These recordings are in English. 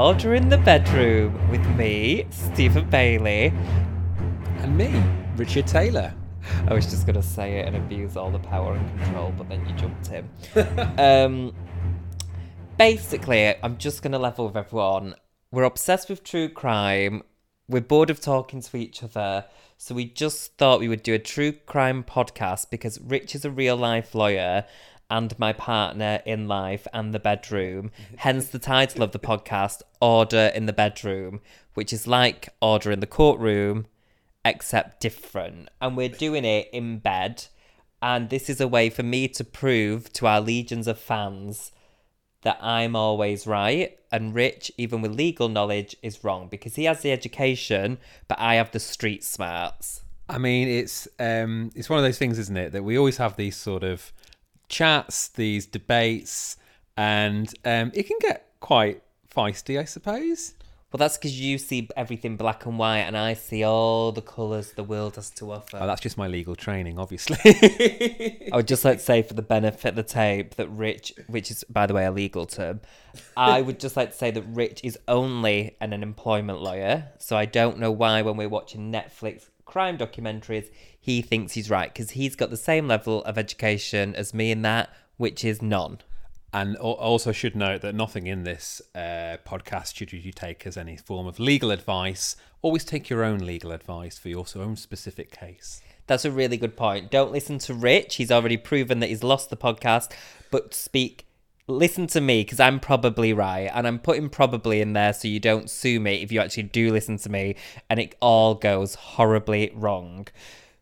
Order in the Bedroom with me, Stephen Bailey. And me, Richard Taylor. I was just going to say it and abuse all the power and control, but then you jumped in. um, basically, I'm just going to level with everyone. We're obsessed with true crime. We're bored of talking to each other. So we just thought we would do a true crime podcast because Rich is a real life lawyer and my partner in life and the bedroom. Hence the title of the podcast, Order in the Bedroom, which is like Order in the Courtroom, except different. And we're doing it in bed. And this is a way for me to prove to our legions of fans that I'm always right and Rich, even with legal knowledge, is wrong because he has the education, but I have the street smarts. I mean, it's um, it's one of those things, isn't it, that we always have these sort of chats, these debates, and um, it can get quite feisty, I suppose. Well, that's because you see everything black and white, and I see all the colours the world has to offer. Oh, that's just my legal training, obviously. I would just like to say, for the benefit of the tape, that Rich, which is, by the way, a legal term, I would just like to say that Rich is only an, an employment lawyer. So I don't know why, when we're watching Netflix crime documentaries, he thinks he's right, because he's got the same level of education as me in that, which is none. And also should note that nothing in this uh, podcast should you take as any form of legal advice. Always take your own legal advice for your own specific case. That's a really good point. Don't listen to Rich. He's already proven that he's lost the podcast. But speak, listen to me because I'm probably right. And I'm putting probably in there so you don't sue me if you actually do listen to me and it all goes horribly wrong.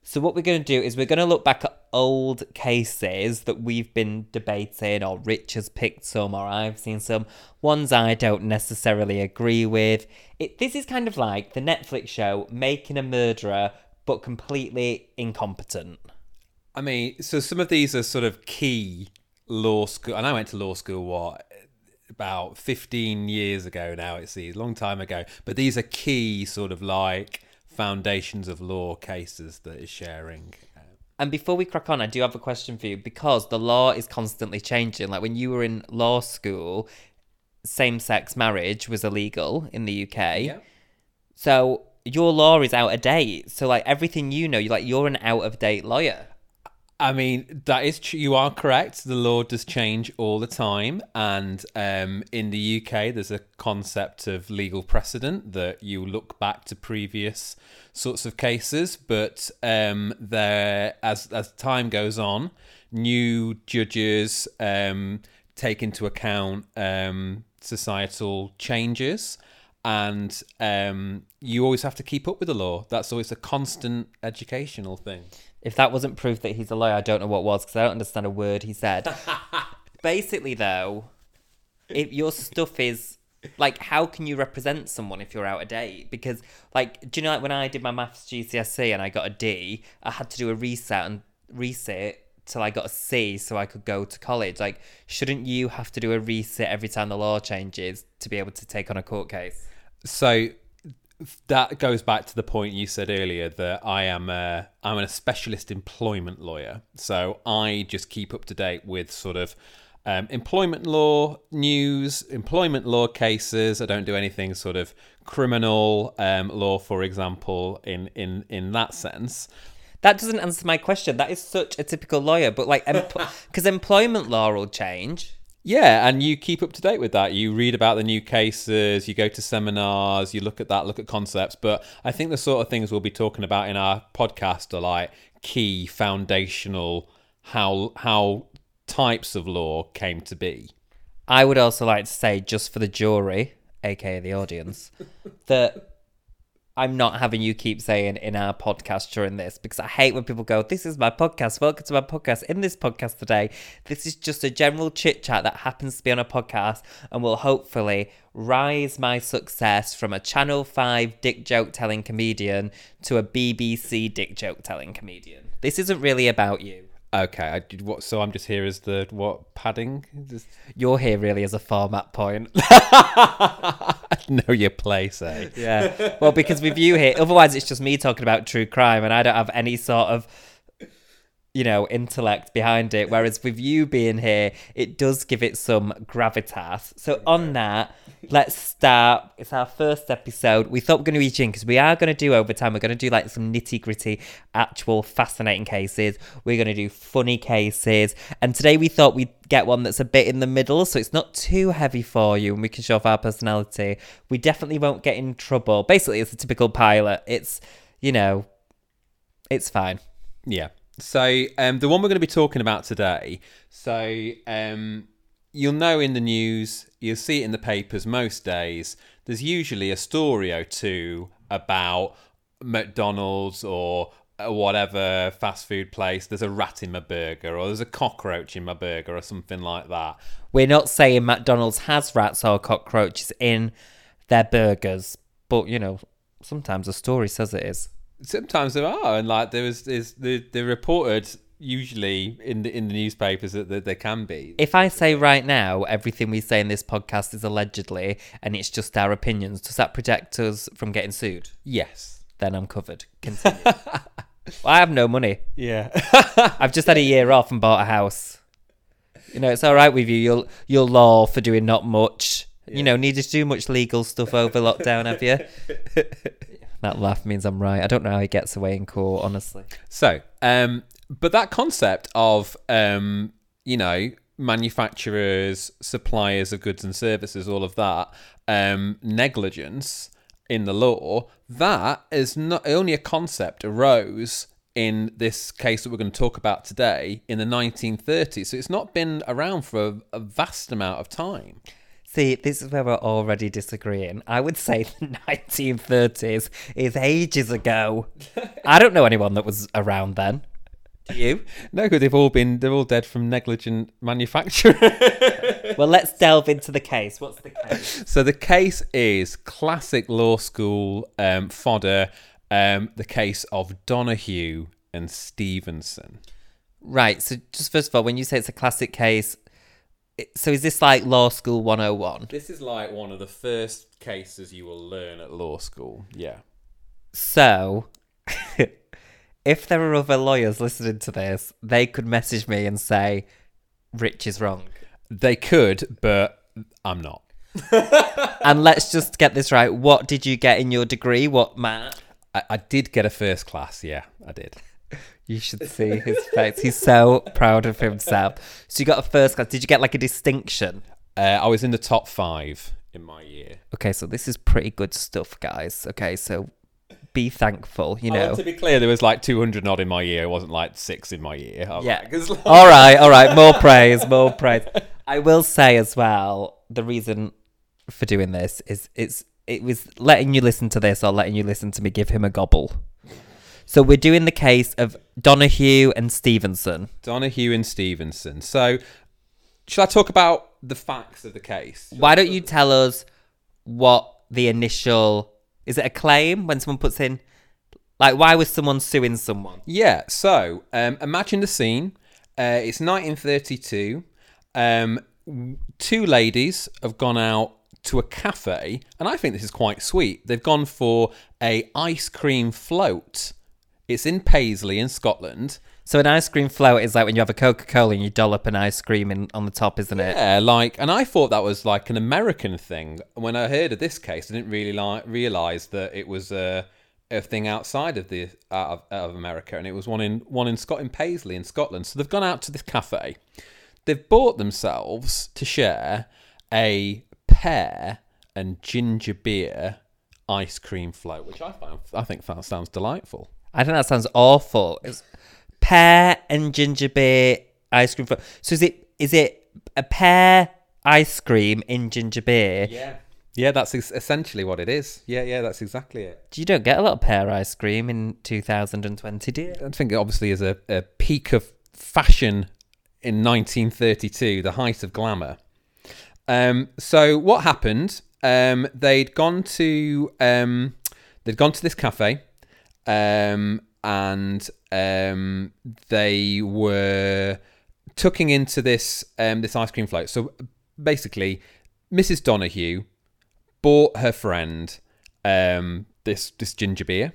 So what we're going to do is we're going to look back at old cases that we've been debating, or Rich has picked some, or I've seen some ones I don't necessarily agree with. It this is kind of like the Netflix show Making a Murderer, but completely incompetent. I mean, so some of these are sort of key law school, and I went to law school what about 15 years ago now it seems long time ago but these are key sort of like foundations of law cases that is sharing. And before we crack on, I do have a question for you because the law is constantly changing. Like when you were in law school, same sex marriage was illegal in the UK. Yeah. So your law is out of date. So like everything you know, you like you're an out of date lawyer. I mean, that is true. You are correct. The law does change all the time. And um, in the UK, there's a concept of legal precedent that you look back to previous sorts of cases. But um, there, as, as time goes on, new judges um, take into account um, societal changes. And um, you always have to keep up with the law. That's always a constant educational thing. If that wasn't proof that he's a lawyer, I don't know what was because I don't understand a word he said. Basically, though, if your stuff is like, how can you represent someone if you're out of date? Because, like, do you know, like when I did my maths GCSE and I got a D, I had to do a reset and reset till I got a C so I could go to college. Like, shouldn't you have to do a reset every time the law changes to be able to take on a court case? So that goes back to the point you said earlier that I am a I'm a specialist employment lawyer. So I just keep up to date with sort of um, employment law news, employment law cases. I don't do anything sort of criminal um, law, for example, in in in that sense. That doesn't answer my question. That is such a typical lawyer, but like, because employment law will change. Yeah, and you keep up to date with that. You read about the new cases, you go to seminars, you look at that, look at concepts. But I think the sort of things we'll be talking about in our podcast are like key, foundational, how how types of law came to be. I would also like to say, just for the jury, aka the audience, that I'm not having you keep saying in our podcast during this because I hate when people go, This is my podcast. Welcome to my podcast. In this podcast today, this is just a general chit chat that happens to be on a podcast and will hopefully rise my success from a Channel 5 dick joke telling comedian to a BBC dick joke telling comedian. This isn't really about you. Okay, I did what? So I'm just here as the what padding? Just... You're here really as a format point. I know your place, eh? Yeah. Well, because with you here, otherwise it's just me talking about true crime, and I don't have any sort of you know, intellect behind it. Whereas with you being here, it does give it some gravitas. So on that, let's start. It's our first episode. We thought we are going to be in because we are going to do overtime. We're going to do like some nitty gritty, actual fascinating cases. We're going to do funny cases. And today we thought we'd get one that's a bit in the middle, so it's not too heavy for you and we can show off our personality. We definitely won't get in trouble. Basically, it's a typical pilot. It's, you know, it's fine. Yeah. So um, the one we're going to be talking about today. So um, you'll know in the news, you'll see it in the papers most days. There's usually a story or two about McDonald's or whatever fast food place. There's a rat in my burger, or there's a cockroach in my burger, or something like that. We're not saying McDonald's has rats or cockroaches in their burgers, but you know, sometimes a story says it is. Sometimes there are, and like there is, is the the reported usually in the in the newspapers that, that there can be. If I say right now everything we say in this podcast is allegedly and it's just our opinions, does that protect us from getting sued? Yes. Then I'm covered. Continue. well, I have no money. Yeah. I've just had a year off and bought a house. You know, it's all right with you. You'll you'll law for doing not much. You know, needed to do much legal stuff over lockdown, have you? That laugh means I'm right. I don't know how he gets away in court, honestly. So, um, but that concept of, um, you know, manufacturers, suppliers of goods and services, all of that, um, negligence in the law, that is not only a concept arose in this case that we're going to talk about today in the 1930s. So it's not been around for a, a vast amount of time. See, this is where we're already disagreeing. I would say the 1930s is ages ago. I don't know anyone that was around then. Do you? No, because they've all been they're all dead from negligent manufacture. well, let's delve into the case. What's the case? So the case is classic law school um, fodder. Um, the case of Donoghue and Stevenson. Right. So just first of all, when you say it's a classic case, so is this like law school 101 This is like one of the first cases you will learn at law school. Yeah. so if there are other lawyers listening to this they could message me and say rich is wrong They could, but I'm not. and let's just get this right what did you get in your degree what matt I, I did get a first class. Yeah, I did. You should see his face he's so proud of himself so you got a first class did you get like a distinction Uh, I was in the top five in my year. okay so this is pretty good stuff guys okay so be thankful you know to be clear, there was like 200 odd in my year. It wasn't like six in my year. I was Yeah. like, like- all right, all right. More praise, more praise. I will say as well, the reason for doing this is it's it was letting you listen to this or letting you listen to me give him a gobble. So we're doing the case of Donoghue and Stevenson. Donoghue and Stevenson. So, shall I talk about the facts of the case? Why don't you tell us what the initial is it a claim when someone puts in like why was someone suing someone? Yeah. So, um, imagine the scene. Uh, it's 1932. Um, two ladies have gone out to a cafe, and I think this is quite sweet. They've gone for a ice cream float. It's in Paisley in Scotland. So an ice cream float is like when you have a Coca Cola and you dollop an ice cream in, on the top, isn't it? Yeah, like, and I thought that was like an American thing. When I heard of this case, I didn't really like realize that it was a, a thing outside of the out of, out of America, and it was one in one in Scott in Paisley in Scotland. So they've gone out to this cafe. They've bought themselves to share a pear and ginger beer ice cream float, which I found I think that sounds delightful. I think that sounds awful. It's pear and ginger beer ice cream. So is it is it a pear ice cream in ginger beer? Yeah. Yeah, that's ex- essentially what it is. Yeah, yeah, that's exactly it. You don't get a lot of pear ice cream in 2020, do you? I think it obviously is a, a peak of fashion in 1932, the height of glamour. Um, so what happened? Um, they'd gone to um, they'd gone to this cafe, um, and um, they were tucking into this um, this ice cream float. So basically, Mrs. Donoghue bought her friend um, this this ginger beer.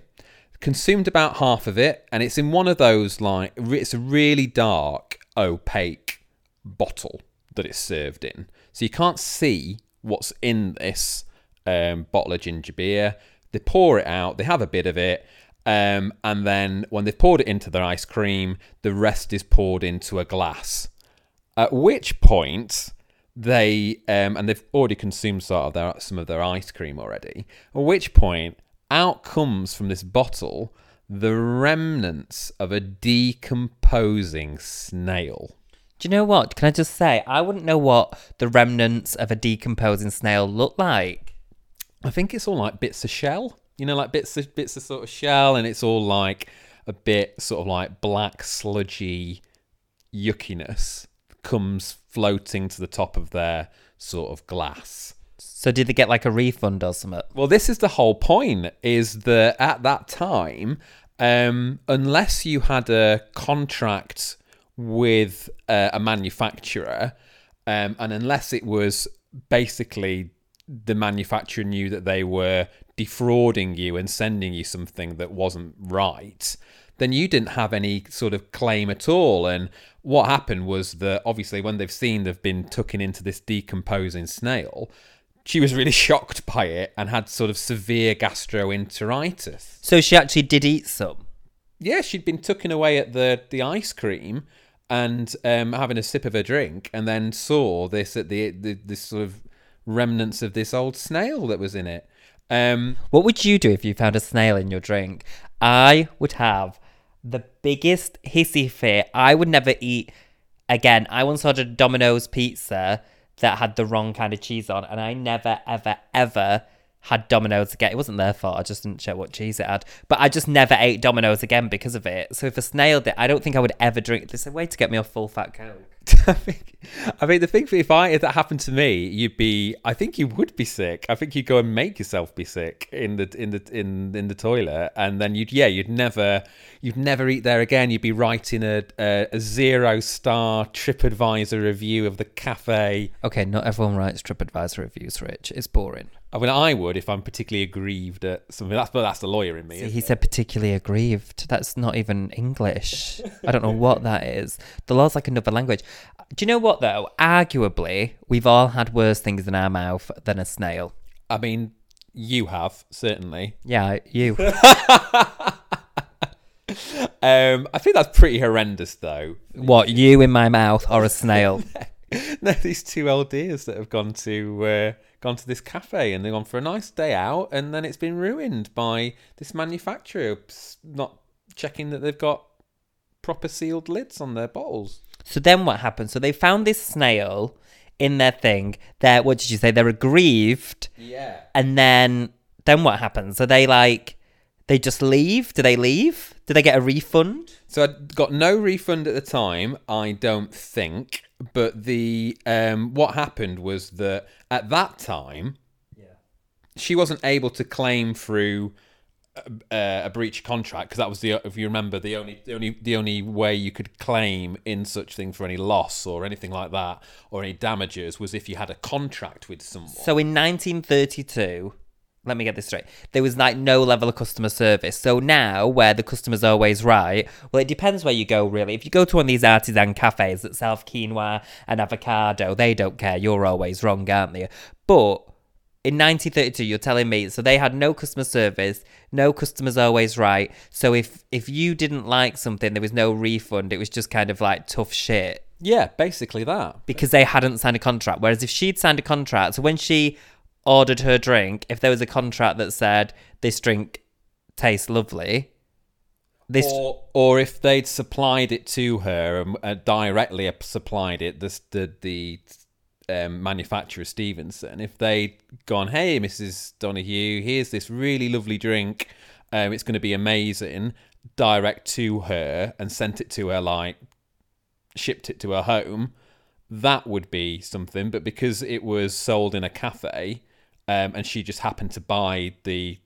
consumed about half of it, and it's in one of those like it's a really dark, opaque bottle that it's served in, so you can't see what's in this um, bottle of ginger beer. They pour it out, they have a bit of it, um, and then when they've poured it into their ice cream, the rest is poured into a glass. At which point they um, and they've already consumed sort of their some of their ice cream already. At which point out comes from this bottle the remnants of a decomposing snail. Do you know what? Can I just say, I wouldn't know what the remnants of a decomposing snail look like. I think it's all like bits of shell, you know, like bits of bits of sort of shell, and it's all like a bit sort of like black sludgy yuckiness comes floating to the top of their sort of glass. So did they get like a refund or something? Well, this is the whole point: is that at that time, um, unless you had a contract with uh, a manufacturer, um, and unless it was basically the manufacturer knew that they were defrauding you and sending you something that wasn't right, then you didn't have any sort of claim at all. And what happened was that obviously when they've seen they've been tucking into this decomposing snail, she was really shocked by it and had sort of severe gastroenteritis. So she actually did eat some. Yeah, she'd been tucking away at the the ice cream and um, having a sip of a drink, and then saw this at the, the this sort of remnants of this old snail that was in it. Um, What would you do if you found a snail in your drink? I would have the biggest hissy fit. I would never eat again. I once ordered Domino's pizza that had the wrong kind of cheese on, and I never, ever, ever had Domino's again. It wasn't their fault. I just didn't check what cheese it had. But I just never ate Domino's again because of it. So if a snail did, I don't think I would ever drink. There's a way to get me off full fat coke. I think, I mean, the thing if I if that happened to me, you'd be. I think you would be sick. I think you'd go and make yourself be sick in the in the in in the toilet, and then you'd yeah, you'd never you'd never eat there again. You'd be writing a a, a zero star TripAdvisor review of the cafe. Okay, not everyone writes TripAdvisor reviews, Rich. It's boring. I mean, I would if I'm particularly aggrieved at something. That's but that's the lawyer in me. See, he it? said particularly aggrieved. That's not even English. I don't know what that is. The law's like another language. Do you know what though? Arguably, we've all had worse things in our mouth than a snail. I mean, you have certainly. Yeah, you. Um, I think that's pretty horrendous, though. what, you in my mouth or a snail? no, these two old dears that have gone to uh, gone to this cafe and they've gone for a nice day out, and then it's been ruined by this manufacturer not checking that they've got proper sealed lids on their bottles. So then what happened? So they found this snail in their thing. They're, what did you say? They're aggrieved. Yeah. And then, then what happens? Are they like, they just leave? Do they leave? Do they get a refund? So I got no refund at the time, I don't think. But the um, what happened was that at that time, yeah. she wasn't able to claim through a, a breach of contract because that was the if you remember the only the only the only way you could claim in such thing for any loss or anything like that or any damages was if you had a contract with someone. So in 1932, let me get this straight. There was like no level of customer service. So now, where the customer's always right, well, it depends where you go, really. If you go to one of these artisan cafes that sell quinoa and avocado, they don't care. You're always wrong, aren't they? But in 1932, you're telling me so they had no customer service, no customers always right. So if if you didn't like something, there was no refund. It was just kind of like tough shit yeah, basically that. because they hadn't signed a contract. Whereas if she'd signed a contract, so when she ordered her drink, if there was a contract that said this drink tastes lovely, this or, or if they'd supplied it to her and uh, directly supplied it, the the, the um, manufacturer Stevenson, if they'd gone, "Hey, Mrs. Donoghue, here's this really lovely drink. Um, it's going to be amazing," direct to her and sent it to her like shipped it to her home, that would be something. But because it was sold in a cafe, um, and she just happened to buy the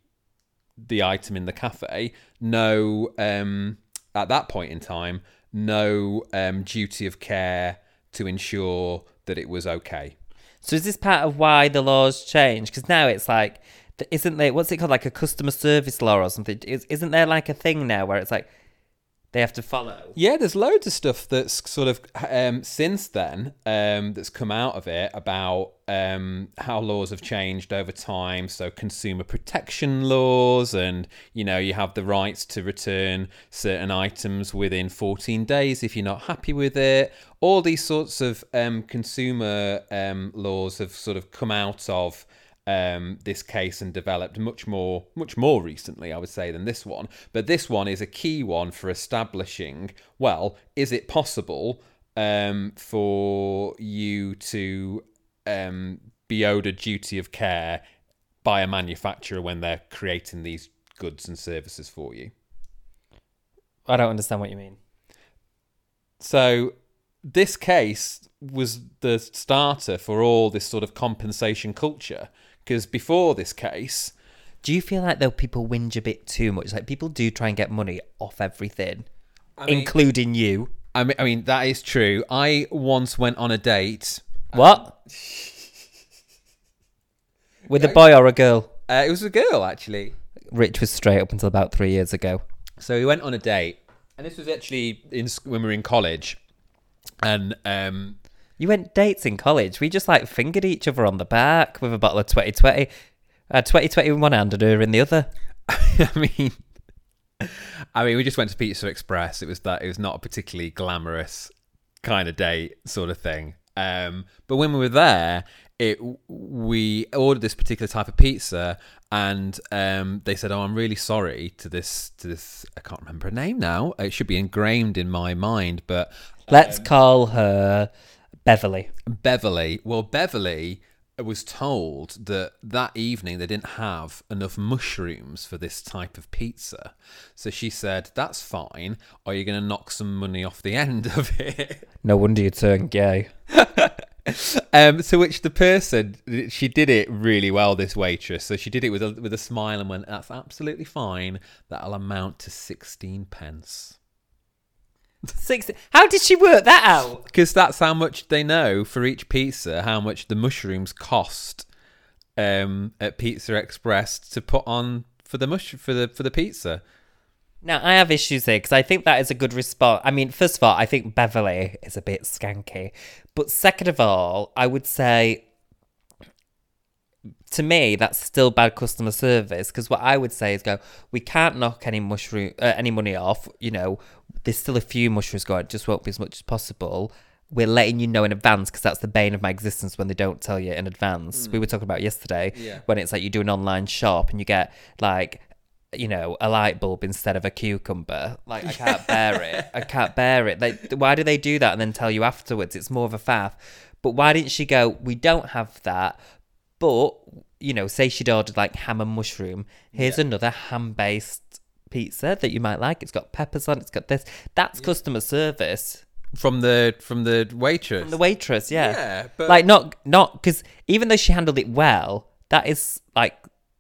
the item in the cafe, no um, at that point in time, no um, duty of care to ensure that it was okay. so is this part of why the laws change? Because now it's like isn't there? What's it called? Like a customer service law or something? Is, isn't there like a thing now where it's like they have to follow? Yeah, there's loads of stuff that's sort of um, since then um, that's come out of it about um, how laws have changed over time. So consumer protection laws, and you know, you have the rights to return certain items within 14 days if you're not happy with it. All these sorts of um, consumer um, laws have sort of come out of um, this case and developed much more, much more recently, I would say, than this one. But this one is a key one for establishing. Well, is it possible um, for you to um, be owed a duty of care by a manufacturer when they're creating these goods and services for you? I don't understand what you mean. So this case was the starter for all this sort of compensation culture because before this case, Do you feel like though people whinge a bit too much? Like people do try and get money off everything, mean- including you. I mean, I mean that is true. I once went on a date. What? With a boy or a girl? Uh, it was a girl actually. Rich was straight up until about three years ago. So we went on a date, and this was actually in when we were in college, and um, You went dates in college. We just like fingered each other on the back with a bottle of 2020. I had 2020 in one hand and her in the other. I mean, I mean, we just went to Pizza Express. It was that it was not a particularly glamorous kind of date, sort of thing. Um, but when we were there, it we ordered this particular type of pizza, and um, they said, "Oh, I'm really sorry to this to this. I can't remember her name now. It should be ingrained in my mind, but Let's call her Beverly. Beverly. Well, Beverly was told that that evening they didn't have enough mushrooms for this type of pizza. So she said, That's fine. Are you going to knock some money off the end of it? No wonder you turned gay. Um, to which the person, she did it really well, this waitress. So she did it with a, with a smile and went, That's absolutely fine. That'll amount to 16 pence. Six. How did she work that out? Because that's how much they know for each pizza, how much the mushrooms cost um, at Pizza Express to put on for the mush for the for the pizza. Now I have issues here because I think that is a good response. I mean, first of all, I think Beverly is a bit skanky, but second of all, I would say to me that's still bad customer service because what I would say is go, we can't knock any mushroom uh, any money off. You know, there's still a few mushrooms going. It just won't be as much as possible. We're letting you know in advance because that's the bane of my existence when they don't tell you in advance. We were mm. talking about yesterday Yeah. when it's like you do an online shop and you get like you know, a light bulb instead of a cucumber. Like, I can't bear it. I can't bear it. Like, why do they do that and then tell you afterwards? It's more of a faff. But why didn't she go, we don't have that, but, you know, say she'd ordered like ham and mushroom. Here's another ham based pizza that you might like. It's got peppers on, it's got this. That's customer service. From the from the waitress. From the waitress, yeah. Yeah, but- like, not, not, because even though she handled it well, that is like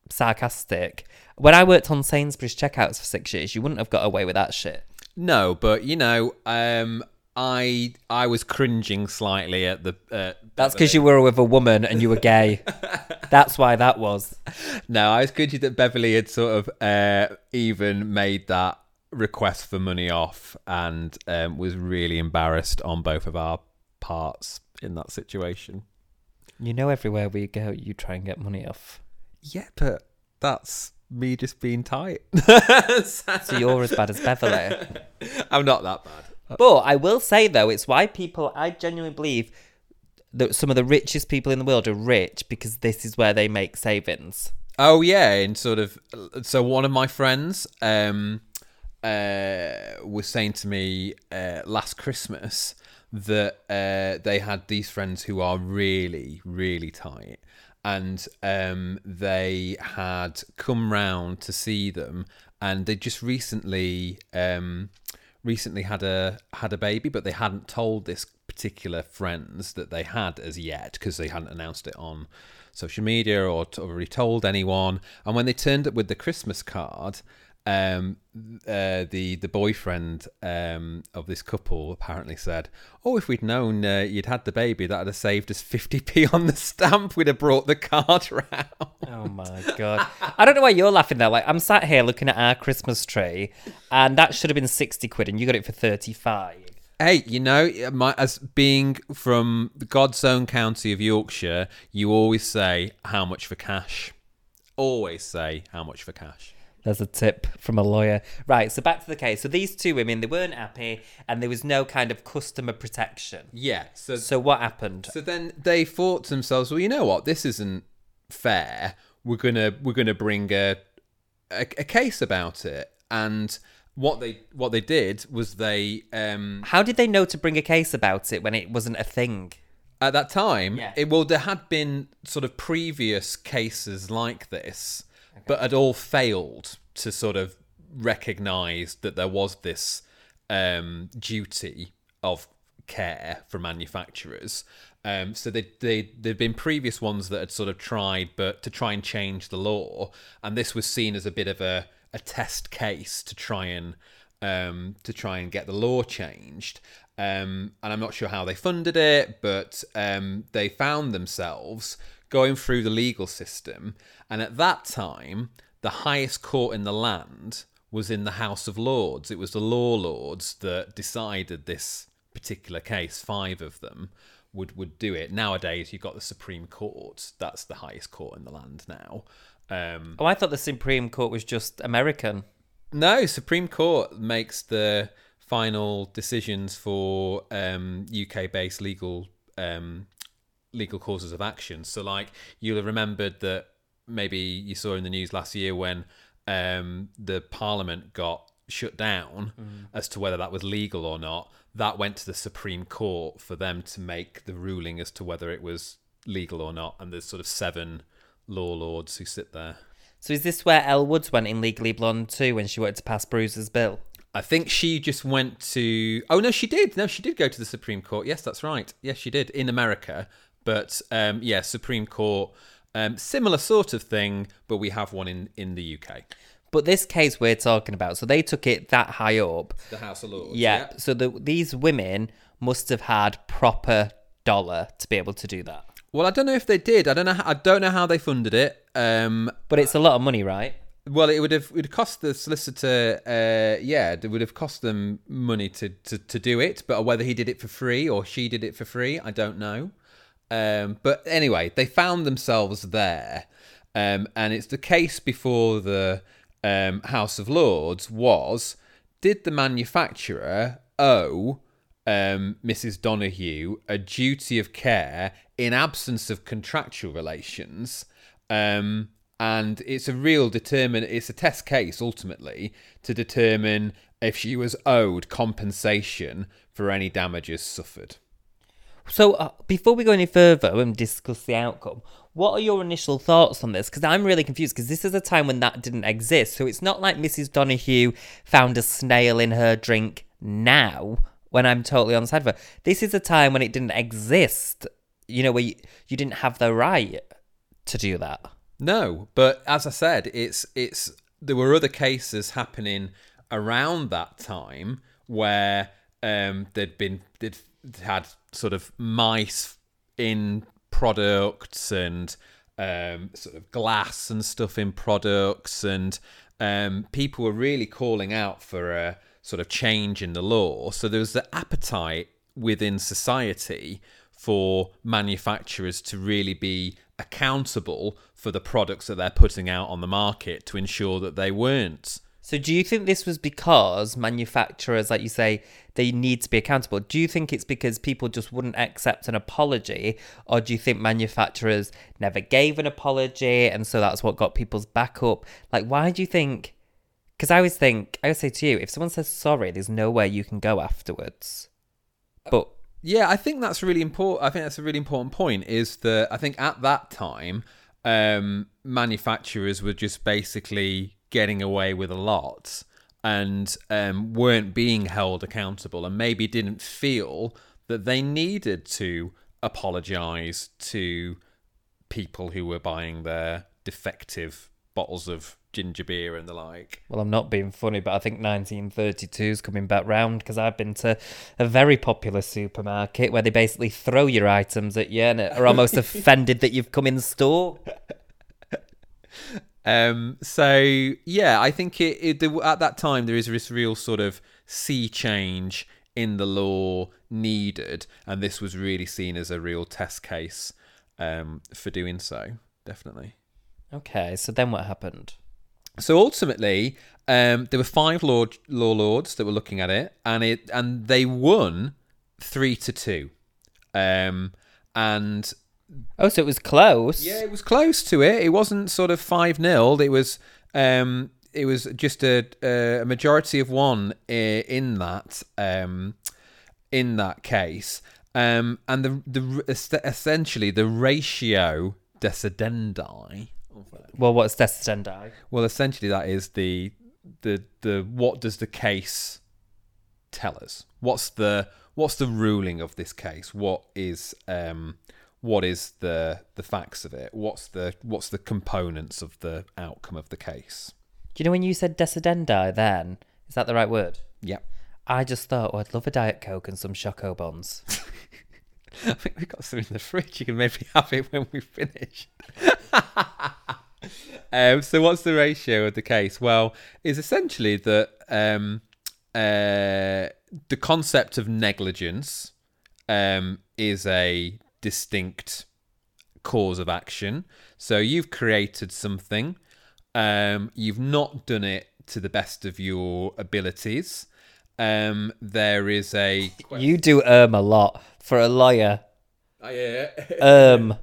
sarcastic. When I worked on Sainsbury's checkouts for six years, you wouldn't have got away with that shit. no, but you know, um, I I was cringing slightly at the. Uh, That's because you were with a woman and you were gay. That's why that was. No, I was cringing that Beverly had sort of uh, even made that request for money off and um, was really embarrassed on both of our parts in that situation. You know, everywhere we go, you try and get money off. Yeah, but that's me just being tight. So you're as bad as Beverly. I'm not that bad. But I will say, though, it's why people, I genuinely believe that some of the richest people in the world are rich because this is where they make savings. Oh yeah, and sort of. So one of my friends um, uh, was saying to me uh, last Christmas that uh, they had these friends who are really, really tight, and um, they had come round to see them, and they just recently. Um, recently had a had a baby but they hadn't told this particular friends that they had as yet because they hadn't announced it on social media or already told anyone. And when they turned up with the christmas card um, uh, the the boyfriend um, of this couple apparently said, "Oh, if we'd known uh, you'd had the baby, that'd have saved us fifty p on the stamp. We'd have brought the card round." Oh my god! I don't know why you're laughing there. Like I'm sat here looking at our Christmas tree, and that should have been sixty quid, and you got it for thirty-five. Hey, you know, my, as being from the God's own county of Yorkshire, you always say how much for cash. Always say how much for cash. There's a tip from a lawyer. Right, so back to the case. So these two women, they weren't happy, and there was no kind of customer protection. Yeah. So So what happened? so then they thought to themselves, well, you know what? This isn't fair. We're gonna we're gonna bring a a, a case about it. And what they what they did was they um How did they know to bring a case about it when it wasn't a thing? at that time, Yeah. it well, there had been sort of previous cases like this, but had all failed to sort of recognise that there was this um, duty of care for manufacturers. Um, so they they there'd been previous ones that had sort of tried, but to try and change the law, and this was seen as a bit of a, a test case to try and um, to try and get the law changed. Um, and I'm not sure how they funded it, but um, they found themselves going through the legal system. And at that time, the highest court in the land was in the House of Lords. It was the Law Lords that decided this particular case. Five of them would would do it. Nowadays, you've got the Supreme Court. That's the highest court in the land now. Um, Oh, I thought the Supreme Court was just American. no, Supreme Court makes the final decisions for um, UK-based legal um, legal causes of action. So, like you'll have remembered that maybe you saw in the news last year when um, the Parliament got shut down as to whether that was legal or not. That went to the Supreme Court for them to make the ruling as to whether it was legal or not. And there's sort of seven law lords who sit there. So is this where Elle Woods went in Legally Blonde too when she wanted to pass Bruiser's bill? I think she just went to. Oh no, she did. No, she did go to the Supreme Court. Yes, that's right. Yes, she did in America. But um, yeah, Supreme Court, um, similar sort of thing, but we have one in in the UK, But this case we're talking about, so they took it that high up. the House of Lords. Yeah. So the, these women must have had proper dollar to be able to do that. Well, I don't know if they did. I don't know. How, I don't know how they funded it. Um, But it's a lot of money, right? well, it would have it would cost the solicitor. Uh, yeah, it would have cost them money to, to to do it. But whether he did it for free or she did it for free, I don't know. Um, but anyway, they found themselves there, um, and it's the case before the um, House of Lords was: did the manufacturer owe um, Mrs. Donoghue a duty of care in absence of contractual relations? Um, and it's a real determine. It's a test case ultimately to determine if she was owed compensation for any damages suffered. So uh, before we go any further and discuss the outcome, what are your initial thoughts on this? Because I'm really confused because this is a time when that didn't exist. So it's not like Mrs. Donoghue found a snail in her drink now when I'm totally on the side of her. This is a time when it didn't exist, you know, where you, you didn't have the right to do that. No, but as I said, it's it's there were other cases happening around that time where um, there'd been they'd had sort of mice in products and um, sort of glass and stuff in products, and um, people were really calling out for a sort of change in the law. So there was the appetite within society for manufacturers to really be accountable for the products that they're putting out on the market to ensure that they weren't. So do you think this was because manufacturers, like you say, they need to be accountable? Do you think it's because people just wouldn't accept an apology? Or do you think manufacturers never gave an apology and so that's what got people's back up? Like, why do you think? Because I always think, I always say to you, if someone says sorry, there's nowhere you can go afterwards. But Yeah, I think that's really important. I think that's a really important point. Is that I think at that time, um, manufacturers were just basically getting away with a lot and um, weren't being held accountable, and maybe didn't feel that they needed to apologize to people who were buying their defective bottles of ginger beer and the like. Well, I'm not being funny, but I think 1932 is coming back round because I've been to a very popular supermarket where they basically throw your items at you and are almost offended that you've come in store. Um, so yeah, I think it, it at that time there is this real sort of sea change in the law needed, and this was really seen as a real test case um, for doing so. Definitely. Okay, so then what happened? So ultimately, um, there were five law law lords that were looking at it, and it and they won three to two, um, and Oh, so it was close. yeah, it was close to it. It wasn't sort of five 0 It was um, it was just a, a majority of one in that um, in that case, um, and the the essentially the ratio decidendi. Well, what's descendi? Well, essentially that is the the the what does the case tell us? What's the what's the ruling of this case? What is um what is the the facts of it? What's the what's the components of the outcome of the case? Do you know when you said descendi then? Is that the right word? Yep. I just thought, oh, I'd love a Diet Coke and some Choco Buns. I think we've got some in the fridge. You can maybe have it when we finish. um, so, what's the ratio of the case? Well, is essentially that um, uh, the concept of negligence um, is a distinct cause of action. So, you've created something, um, you've not done it to the best of your abilities. Um, there is a You do um a lot for a lawyer. Oh, yeah. Um,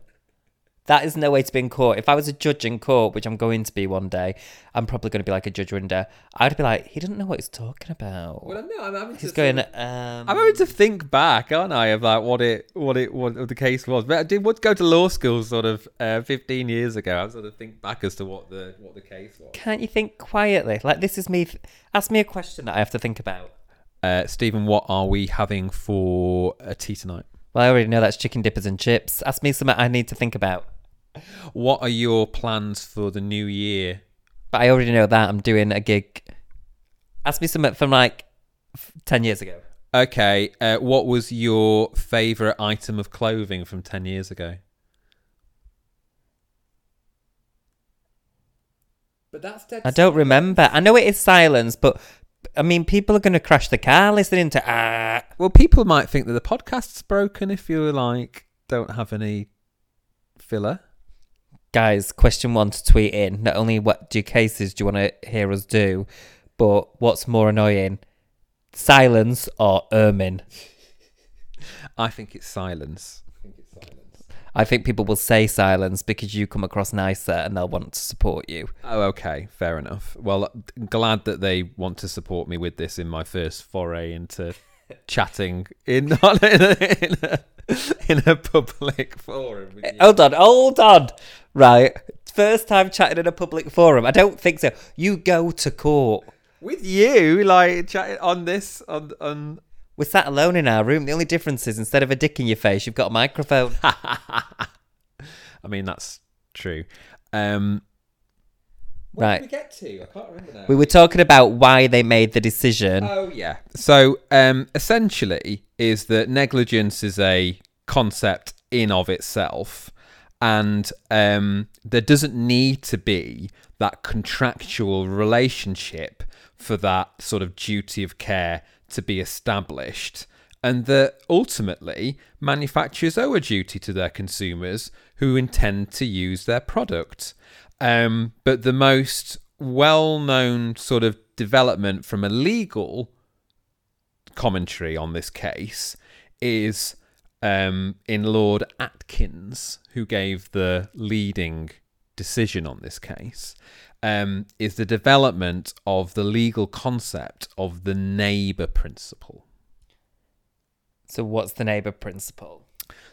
that is no way to be in court. If I was a judge in court, which I'm going to be one day, I'm probably going to be like a judge day. I'd be like, he doesn't know what he's talking about. Well, no, I'm having he's to going. of- Um, I'm having to think back, aren't I, about what it, what it, what the case was. But I did would go to law school sort of uh, 15 years ago. I sort of think back as to what the what the case was. can't you think quietly? Like this is me. Th- ask me a question that I have to think about. Uh, Stephen, what are we having for a tea tonight? Well, I already know that's chicken dippers and chips. Ask me something I need to think about. What are your plans for the new year? But I already know that I'm doing a gig. Ask me something from like f- ten years ago. Okay, uh, what was your favourite item of clothing from 10 years ago? But that's dead I don't remember. I know it is silence, but I mean, people are going to crash the car listening to ah. Well, people might think that the podcast's broken if you like don't have any filler. Guys, question one to tweet in. Not only what do cases do you want to hear us do, but what's more annoying, silence or ermine? I think it's silence. I think it's silence. I think people will say silence because you come across nicer and they'll want to support you. Oh, okay, fair enough. Well, glad that they want to support me with this in my first foray into chatting in in a, in a, in a public forum. Hold on, hold on. Right. First time chatting in a public forum. I don't think so. You go to court. With you, like chatting on this on on. We're sat alone in our room. The only difference is instead of a dick in your face, you've got a microphone. I mean, that's true. Um, what Right. did we get to? I can't remember now. we were talking about why they made the decision. Oh yeah. So um, essentially, is that negligence is a concept in of itself, and um, there doesn't need to be that contractual relationship for that sort of duty of care to be established. And that ultimately manufacturers owe a duty to their consumers who intend to use their product. Um, but the most well known sort of development from a legal commentary on this case is um, in Lord Atkins, who gave the leading decision on this case, um, is the development of the legal concept of the neighbour principle. So, what's the neighbour principle?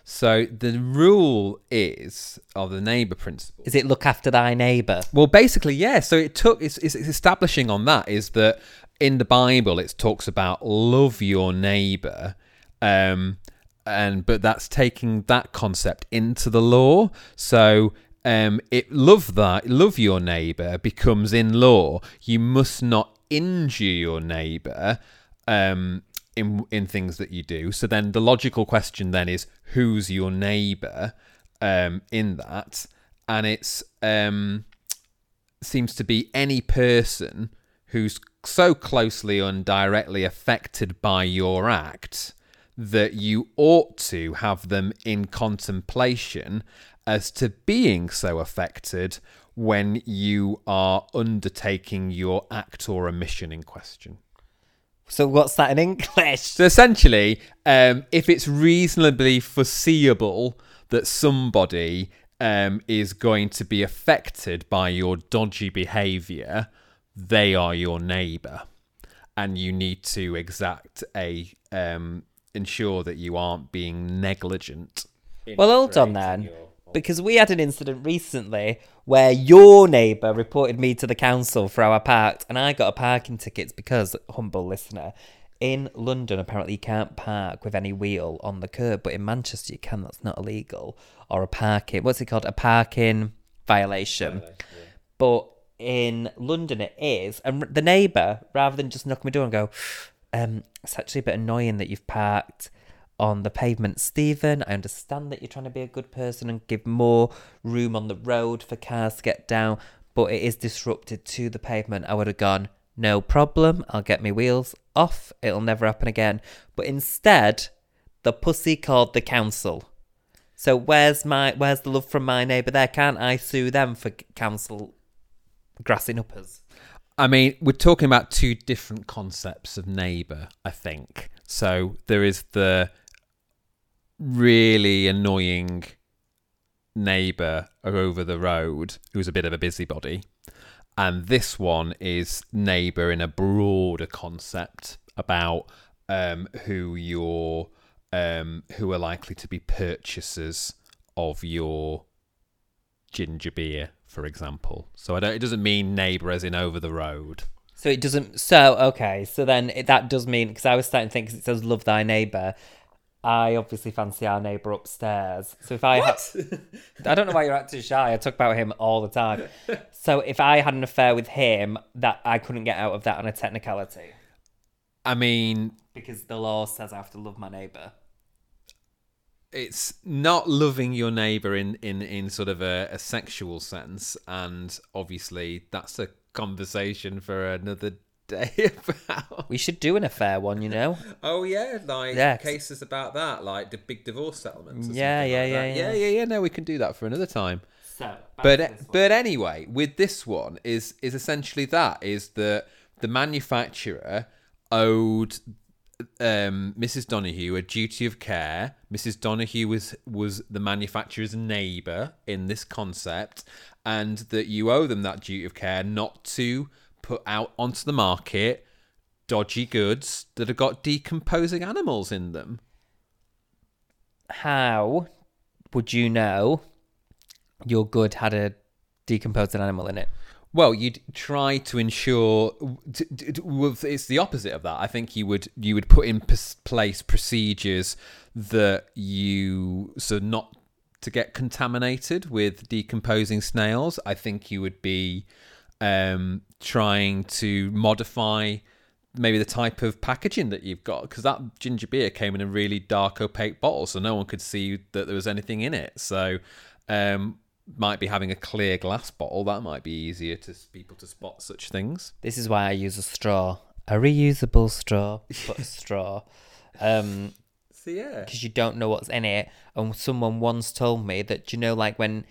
So the rule is of the neighbour principle. Is it look after thy neighbour? Well, basically, yeah. So it took it's, it's it's establishing on that is that in the Bible it talks about love your neighbor, um, and but that's taking that concept into the law. So um, it love that love your neighbor becomes in law. You must not injure your neighbor. Um, in in things that you do. So then the logical question then is who's your neighbor um, in that, and it's um, seems to be any person who's so closely and directly affected by your act that you ought to have them in contemplation as to being so affected when you are undertaking your act or omission in question. So what's that in English? So essentially, um, if it's reasonably foreseeable that somebody um, is going to be affected by your dodgy behaviour, they are your neighbour, and you need to exact a um, ensure that you aren't being negligent. Well, hold on then. your- Because we had an incident recently where your neighbour reported me to the council for our parked, and I got a parking ticket because, humble listener, in London apparently you can't park with any wheel on the curb, but in Manchester you can. That's not illegal. Or a parking, what's it called? A parking violation. But in London it is, and the neighbour, rather than just knock on my door and go, um, it's actually a bit annoying that you've parked on the pavement, Stephen. I understand that you're trying to be a good person and give more room on the road for cars to get down, but it is disrupted to the pavement. I would have gone, no problem. I'll get my wheels off. It'll never happen again. But instead, the pussy called the council. So where's my where's the love from my neighbour there? Can't I sue them for council grassing up us? I mean, we're talking about two different concepts of neighbour, I think. So there is the really annoying neighbour over the road who's a bit of a busybody. And this one is neighbour in a broader concept about um, who your um, who are likely to be purchasers of your ginger beer, for example. So I don't, it doesn't mean neighbour as in over the road. So it doesn't. So okay. So then it, that does mean because I was starting to think 'cause it says love thy neighbor. I obviously fancy our neighbor upstairs. So if I had, I don't know why you're acting shy. I talk about him all the time. So if I had an affair with him, that I couldn't get out of that on a technicality I mean, because the law says I have to love my neighbor. It's not loving your neighbour in, in, in sort of a, a sexual sense, and obviously that's a conversation for another day about. We should do an affair one, you know. Oh yeah, like Yeah. cases about that, like the big divorce settlements. or Yeah, something yeah, like yeah, that. yeah. yeah, yeah, yeah. No, we can do that for another time. So, but but anyway, with this one is is essentially that is that the manufacturer owed um, Mrs. Donoghue a duty of care. Mrs. Donoghue was was the manufacturer's neighbour in this concept, and that you owe them that duty of care not to put out onto the market dodgy goods that have got decomposing animals in them. how would you know your good had a decomposing animal in it? Well, you'd try to ensure. It's the opposite of that. I think you would you would put in place procedures that you so not to get contaminated with decomposing snails. I think you would be um, trying to modify maybe the type of packaging that you've got because that ginger beer came in a really dark opaque bottle so no one could see that there was anything in it so um might be having a clear glass bottle that might be easier to people to spot such things This is why I use a straw, a reusable straw, but a straw. Um, so yeah because you don't know what's in it. And someone once told me that you know, like when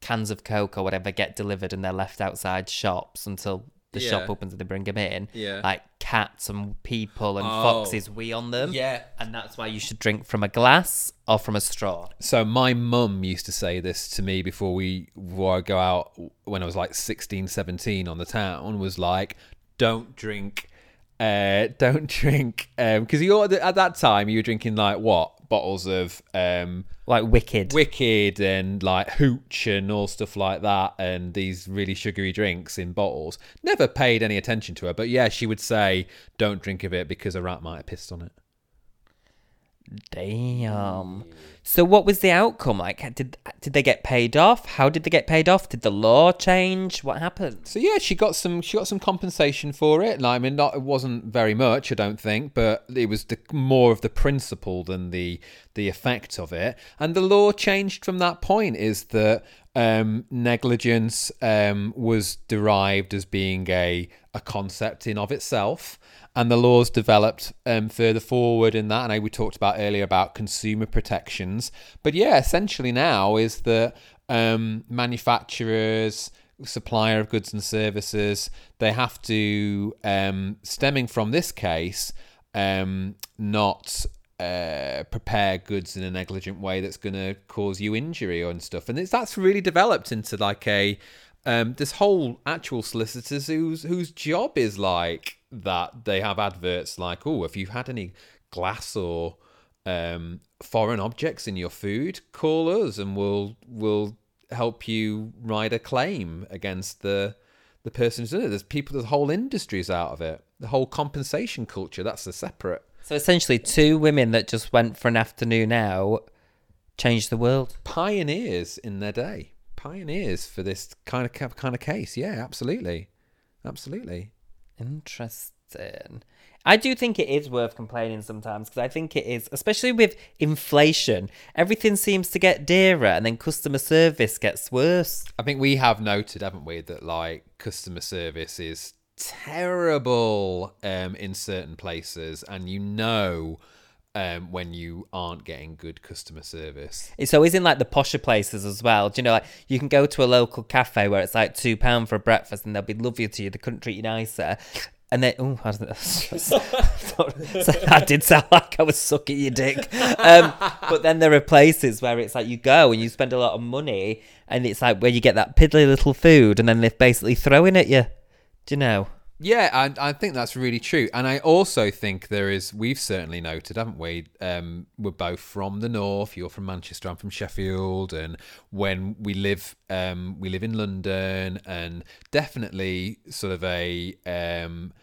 cans of Coke or whatever get delivered and they're left outside shops until the shop opens and they bring them in. Yeah. Like cats and people and Oh. foxes wee on them. Yeah. And that's why you should drink from a glass or from a straw. So my mum used to say this to me before we before I go out when I was like 16, 17 on the town was like, don't drink, uh, don't drink, because you at that time you were drinking like what bottles of um, Like WKD. WKD and like Hooch and all stuff like that, and these really sugary drinks in bottles. Never paid any attention to her, but yeah, she would say, "Don't drink of it because a rat might have pissed on it." Damn. So what was the outcome? Like did did they get paid off? How did they get paid off? Did the law change? What happened? So yeah, she got some she got some compensation for it. Like, I mean, not it wasn't very much, I don't think, but it was the, more of the principle than the the effect of it. And the law changed from that point. Is that um, negligence um, was derived as being a a concept in of itself, and the laws developed um, further forward in that. And I we talked about earlier about consumer protections, but yeah, essentially now is that um, manufacturers supplier of goods and services they have to um, stemming from this case um, not uh, prepare goods in a negligent way that's going to cause you injury or and stuff. And it's that's really developed into like a um, this whole actual solicitors whose whose job is like that. They have adverts like, oh, if you've had any glass or um, foreign objects in your food, call us and we'll we'll help you write a claim against the the person who's done it. There's people, there's whole industries out of it. The whole compensation culture that's a separate So essentially, two women that just went for an afternoon out changed the world. pioneers in their day. Pioneers for this kind of kind of case. Yeah, absolutely, absolutely. Interesting. I do think it is worth complaining sometimes because I think it is, especially with inflation. Everything seems to get dearer, and then customer service gets worse. I think we have noted, haven't we, that like customer service is terrible um, in certain places, and you know um, when you aren't getting good customer service. It's always in like the posher places as well. Do you know, like you can go to a local cafe where it's like two pound for a breakfast, and they'll be lovely to you. They couldn't treat you nicer. And then, oh, I, I did sound like I was sucking your dick. Um, but then there are places where it's like you go and you spend a lot of money, and it's like where you get that piddly little food, and then they're basically throwing at you. Do you know? Yeah, I, I think that's really true. And I also think there is, we've certainly noted, haven't we? Um, we're both from the north. You're from Manchester, I'm from Sheffield. And when we live, um, we live in London and definitely sort of a, um,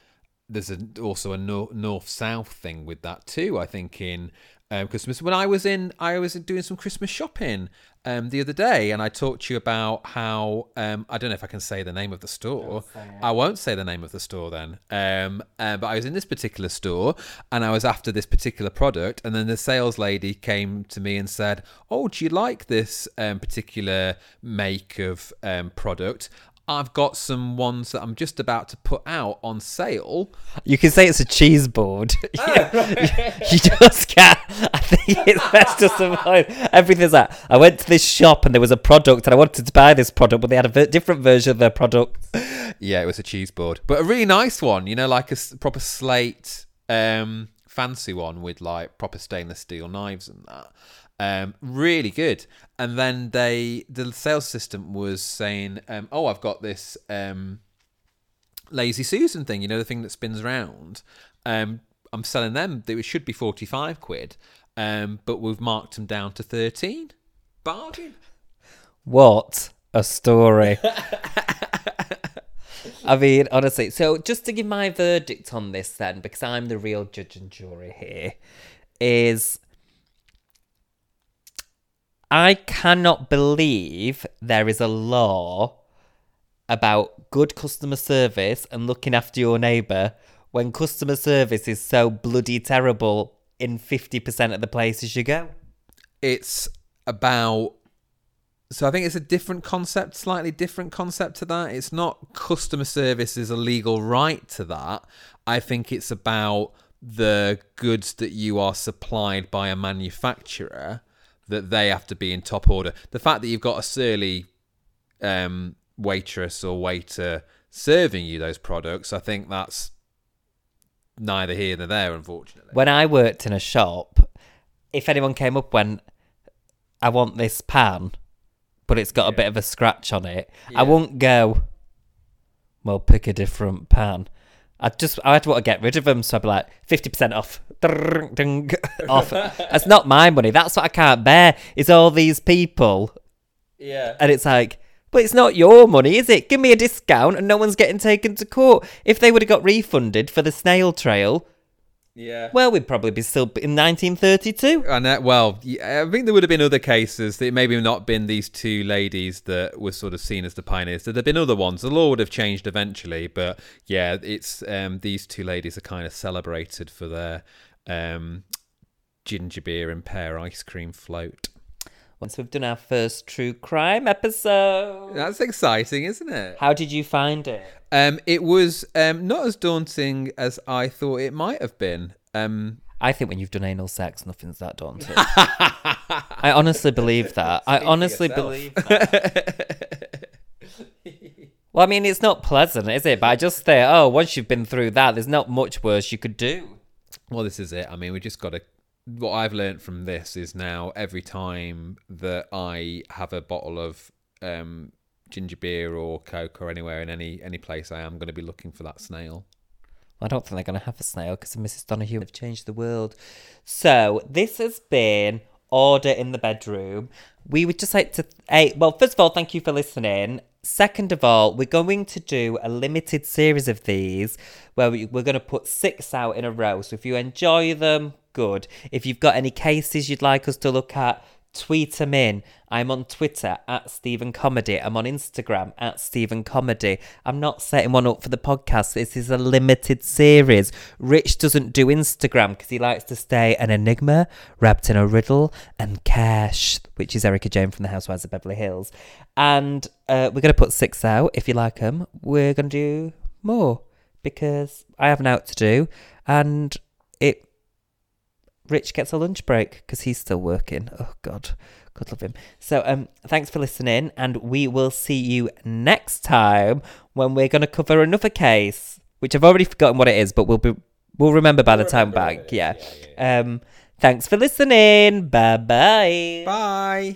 there's a, also a no- north south thing with that too, I think, in um, Christmas. When I was in, I was doing some Christmas shopping um, the other day, and I talked to you about how um, I don't know if I can say the name of the store. I won't say the name of the store then. Um, uh, but I was in this particular store, and I was after this particular product, and then the sales lady came to me and said, "Oh, do you like this um, particular make of um, product?" I've got some ones that I'm just about to put out on sale. You can say it's a cheese board. you just can't. I think it's best to avoid everything's that. I went to this shop and there was a product and I wanted to buy this product, but they had a ver- different version of their product. Yeah, it was a cheese board, but a really nice one. You know, like a s- proper slate, um, fancy one with like proper stainless steel knives and that. Um, really good. And then they, the sales system was saying, um, "Oh, I've got this um, lazy Susan thing. You know, the thing that spins around. Um, I'm selling them. It should be forty five quid, um, but we've marked them down to thirteen. Bargain. What a story. I mean, honestly, so just to give my verdict on this then, because I'm the real judge and jury here, is I cannot believe there is a law about good customer service and looking after your neighbour when customer service is so bloody terrible in 50% of the places you go. it's about so I think it's a different concept, slightly different concept to that. It's not customer service is a legal right to that. I think it's about the goods that you are supplied by a manufacturer that they have to be in top order. The fact that you've got a surly um, waitress or waiter serving you those products, I think that's neither here nor there, unfortunately. When I worked in a shop, if anyone came up when I want this pan, but it's got a bit of a scratch on it, I won't go. Well, pick a different pan. I just I had to want to get rid of them, so I'd be like fifty percent off, off. That's not my money. That's what I can't bear. Is all these people, Yeah. and it's like. But it's not your money, is it? Give me a discount and no one's getting taken to court. If they would have got refunded for the snail trail, Yeah. well, we'd probably be still in 1932. And that, well, I think there would have been other cases that maybe not been these two ladies that were sort of seen as the pioneers. There'd have been other ones. The law would have changed eventually, but yeah, it's um, these two ladies are kind of celebrated for their um, ginger beer and pear ice cream float. Once we've done our first true crime episode. That's exciting, isn't it? How did you find it? Um, it was um, not as daunting as I thought it might have been. Um, I think when you've done anal sex, nothing's that daunting. I honestly believe that. I honestly believe that. well, I mean, it's not pleasant, is it? But I just think, oh, once you've been through that, there's not much worse you could do. Well, this is it. I mean, we just got to. What I've learned from this is now every time that I have a bottle of um, ginger beer or coke or anywhere in any any place, I am going to be looking for that snail. I don't think they're going to have a snail because Mrs. Donoghue have changed the world. So this has been Order in the Bedroom. We would just like to, hey, well, first of all, thank you for listening. Second of all, we're going to do a limited series of these where we, we're going to put six out in a row. So if you enjoy them, good. If you've got any cases you'd like us to look at, tweet them in. I'm on Twitter at Stephen Comedy. I'm on Instagram at Stephen Comedy. I'm not setting one up for the podcast. This is a limited series. Rich doesn't do Instagram because he likes to stay an enigma wrapped in a riddle and cash, which is Erika Jayne from the Housewives of Beverly Hills. And uh, we're going to put six out. If you like them, we're going to do more because I have an out to do and it Rich gets a lunch break because he's still working. Oh God, God love him. So um, thanks for listening, and we will see you next time when we're going to cover another case, which I've already forgotten what it is, but we'll be we'll remember by the time back. Yeah. Um, thanks for listening. Bye bye. Bye.